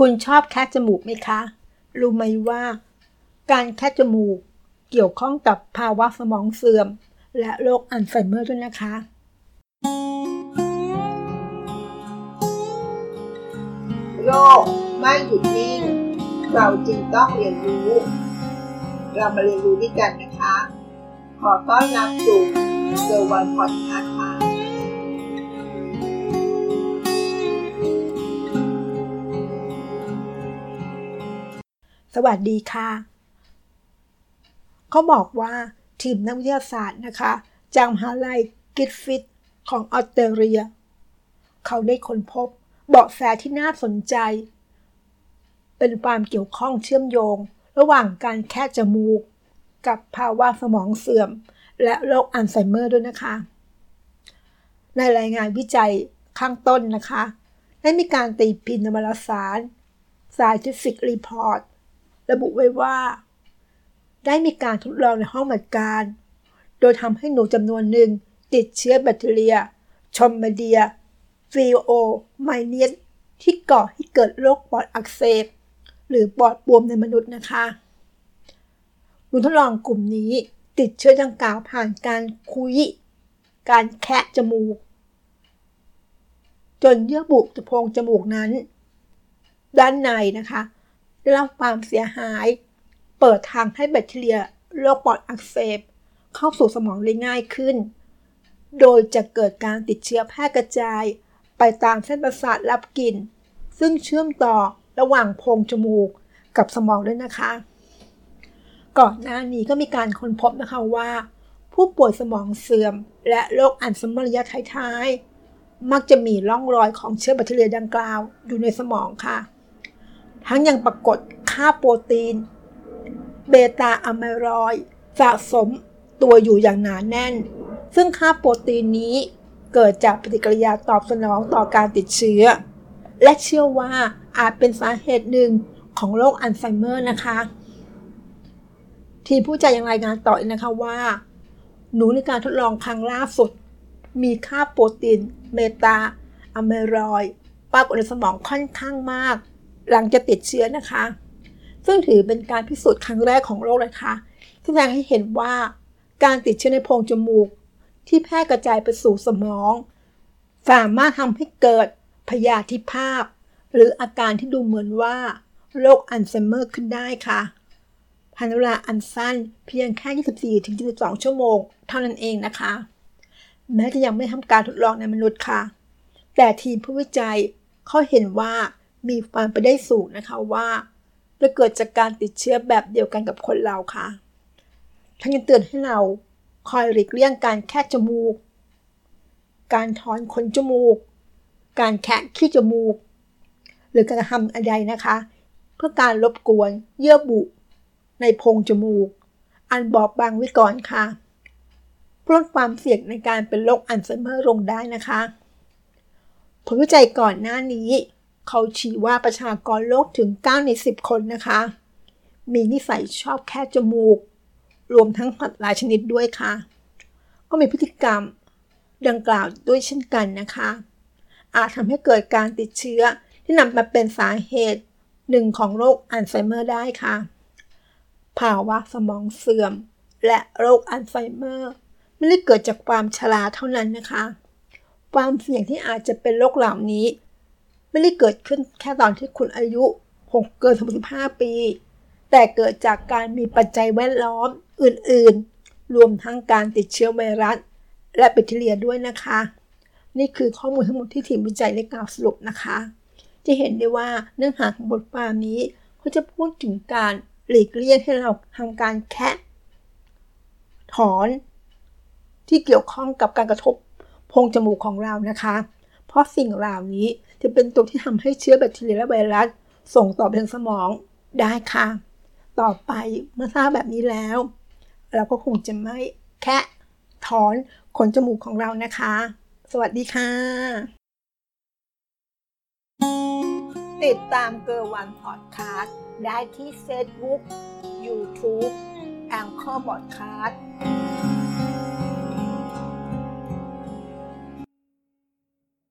คุณชอบแคะจมูกไหมคะ รู้ไหมว่า การแคะจมูกเกี่ยวข้องกับภาวะสมองเสื่อม และโรคอัลไซเมอร์ด้วยนะคะโรคไม่หยุดนิ่ง เราจึงต้องเรียนรู้ เรามาเรียนรู้ด้วยกันนะคะ ขอต้อนรับสู่เซอร์วันพอดแคสต์ค่ะ สวัสดีค่ะเขาบอกว่าทีมนักวิทยาศาสตร์นะคะ จากมหาลัยกิฟฟิตของออสเตรเลีย เขาได้ค้นพบเบาะแสที่น่าสนใจ เป็นความเกี่ยวข้องเชื่อมโยง ระหว่างการแค่จมูก กับภาวะสมองเสื่อม และโรคอัลไซเมอร์ด้วยนะคะ ในรายงานวิจัยข้างต้นนะคะ ได้มีการตีพิมพ์ในวารสาร Scientific Report ระบุไว้ว่า ได้มีการทดลองในห้องปฏิบัติการ โดยทำให้หนูจำนวนหนึ่งติดเชื้อแบคทีเรีย ชอมบเดียฟิโอไมเนียที่ก่อให้เกิดโรคปอดอักเสบ หรือปอดบวมในมนุษย์นะคะหนูทดลองกลุ่มนี้ติดเชื้อดังกล่าวผ่านการคุย การแคะจมูก จนเยื่อบุจะโพรงจมูกนั้น ด้านในนะคะ ได้รับความเสียหาย เปิดทางให้แบคทีเรียโรคปอดอักเสบ เข้าสู่สมองได้ง่ายขึ้น โดยจะเกิดการติดเชื้อแพร่กระจาย ไปตามเส้นประสาทรับกลิ่น ซึ่งเชื่อมต่อระหว่างโพรงจมูกกับสมองด้วยนะคะ ก่อนหน้านี้ก็มีการค้นพบนะคะว่า ผู้ป่วยสมองเสื่อม และโรคอัลไซเมอร์ระยะท้ายๆมักจะมีร่องรอยของเชื้อแบคทีเรียดังกล่าวอยู่ในสมองค่ะ ทั้งยังปรากฏค่าโปรตีน เบตาอะไมรอยสะสมตัวอยู่อย่างหนาแน่น ซึ่งค่าโปรตีนนี้เกิดจากปฏิกิริยาตอบสนองต่อการติดเชื้อ และเชื่อว่าอาจเป็นสาเหตุหนึ่งของโรคอัลไซเมอร์นะคะ ทีมผู้จัดยังรายงานต่ออีกนะคะว่า หนูในการทดลองครั้งล่าสุด มีค่าโปรตีนเบตาอะไมรอยปรากฏในสมองค่อนข้างมาก หลังจะติดเชื้อนะคะ ซึ่งถือเป็นการพิสูจน์ครั้งแรกของโรคเลยค่ะแสดงให้เห็นว่าการติดเชื้อในโพรงจมูก ที่แพร่กระจายไปสู่สมอง สามารถทำให้เกิดพยาธิภาพ หรืออาการที่ดูเหมือนว่าโรคอัลไซเมอร์ขึ้นได้ค่ะภายในเวลาอันสั้นเพียงแค่ 24-22ชั่วโมง เท่านั้นเองนะคะ แม้จะยังไม่ทำการทดลองในมนุษย์ค่ะ แต่ทีมผู้วิจัยเขาเห็นว่า มีความไปได้สูงนะคะว่าจะเกิดจากการติดเชื้อแบบเดียวกันกับคนเราค่ะทั้งยังเตือนให้เราคอยหลีกเลี่ยงการแค่จมูก การถอนขนจมูก การแคะขี้จมูก หรือการทำอะไรนะคะ เพื่อการรบกวนเยื่อบุ ในโพรงจมูก อันบอบบางไว้ก่อนค่ะลดความเสี่ยงในการเป็นโรคอัลไซเมอร์ลงได้นะคะ ผลวิจัยก่อนหน้านี้ เขาชี้ว่าประชากรโลกถึง 9 ใน 10 คนนะคะ มีนิสัยชอบแค่จมูก รวมทั้งสัตว์หลายชนิดด้วยค่ะ ก็มีพฤติกรรมดังกล่าวด้วยเช่นกันนะคะ อาจทำให้เกิดการติดเชื้อที่นำมาเป็นสาเหตุหนึ่งของโรคอัลไซเมอร์ได้ค่ะ ภาวะสมองเสื่อม และโรคอัลไซเมอร์ไม่ได้เกิดจากความชราเท่านั้นนะคะ ความเสี่ยงที่อาจจะเป็นโรคเหล่านี้ ไม่ได้เกิดขึ้นแค่ตอนที่คุณอายุ6เกิน35 ปี แต่เกิดจากการมีปัจจัยแวดล้อมอื่นๆ รวมทั้งการติดเชื้อไวรัส และแบคทีเรียด้วยนะคะ นี่คือข้อมูลทั้งหมดที่ทีมวิจัยได้กล่าวสรุปนะคะ จะเห็นได้ว่าเนื้อหาของบทความนี้เขาจะพูดถึงการหลีกเลี่ยงให้เราทำการแคะถอนที่เกี่ยวข้องกับการกระทบโพรงจมูกของเรานะคะ เพราะสิ่งเหล่านี้ จะเป็นตัวที่ทำให้เชื้อแบคทีเรียและไวรัส ส่งต่อไปยังสมองได้ค่ะ ต่อไปเมื่อทราบแบบนี้แล้ว เราก็คงจะไม่แค่ถอนขนจมูกของเรานะคะ สวัสดีค่ะ ติดตามเกอร์วันพอดคาสต์ได้ที่ Facebook YouTube แองเกอร์บอดคาสต์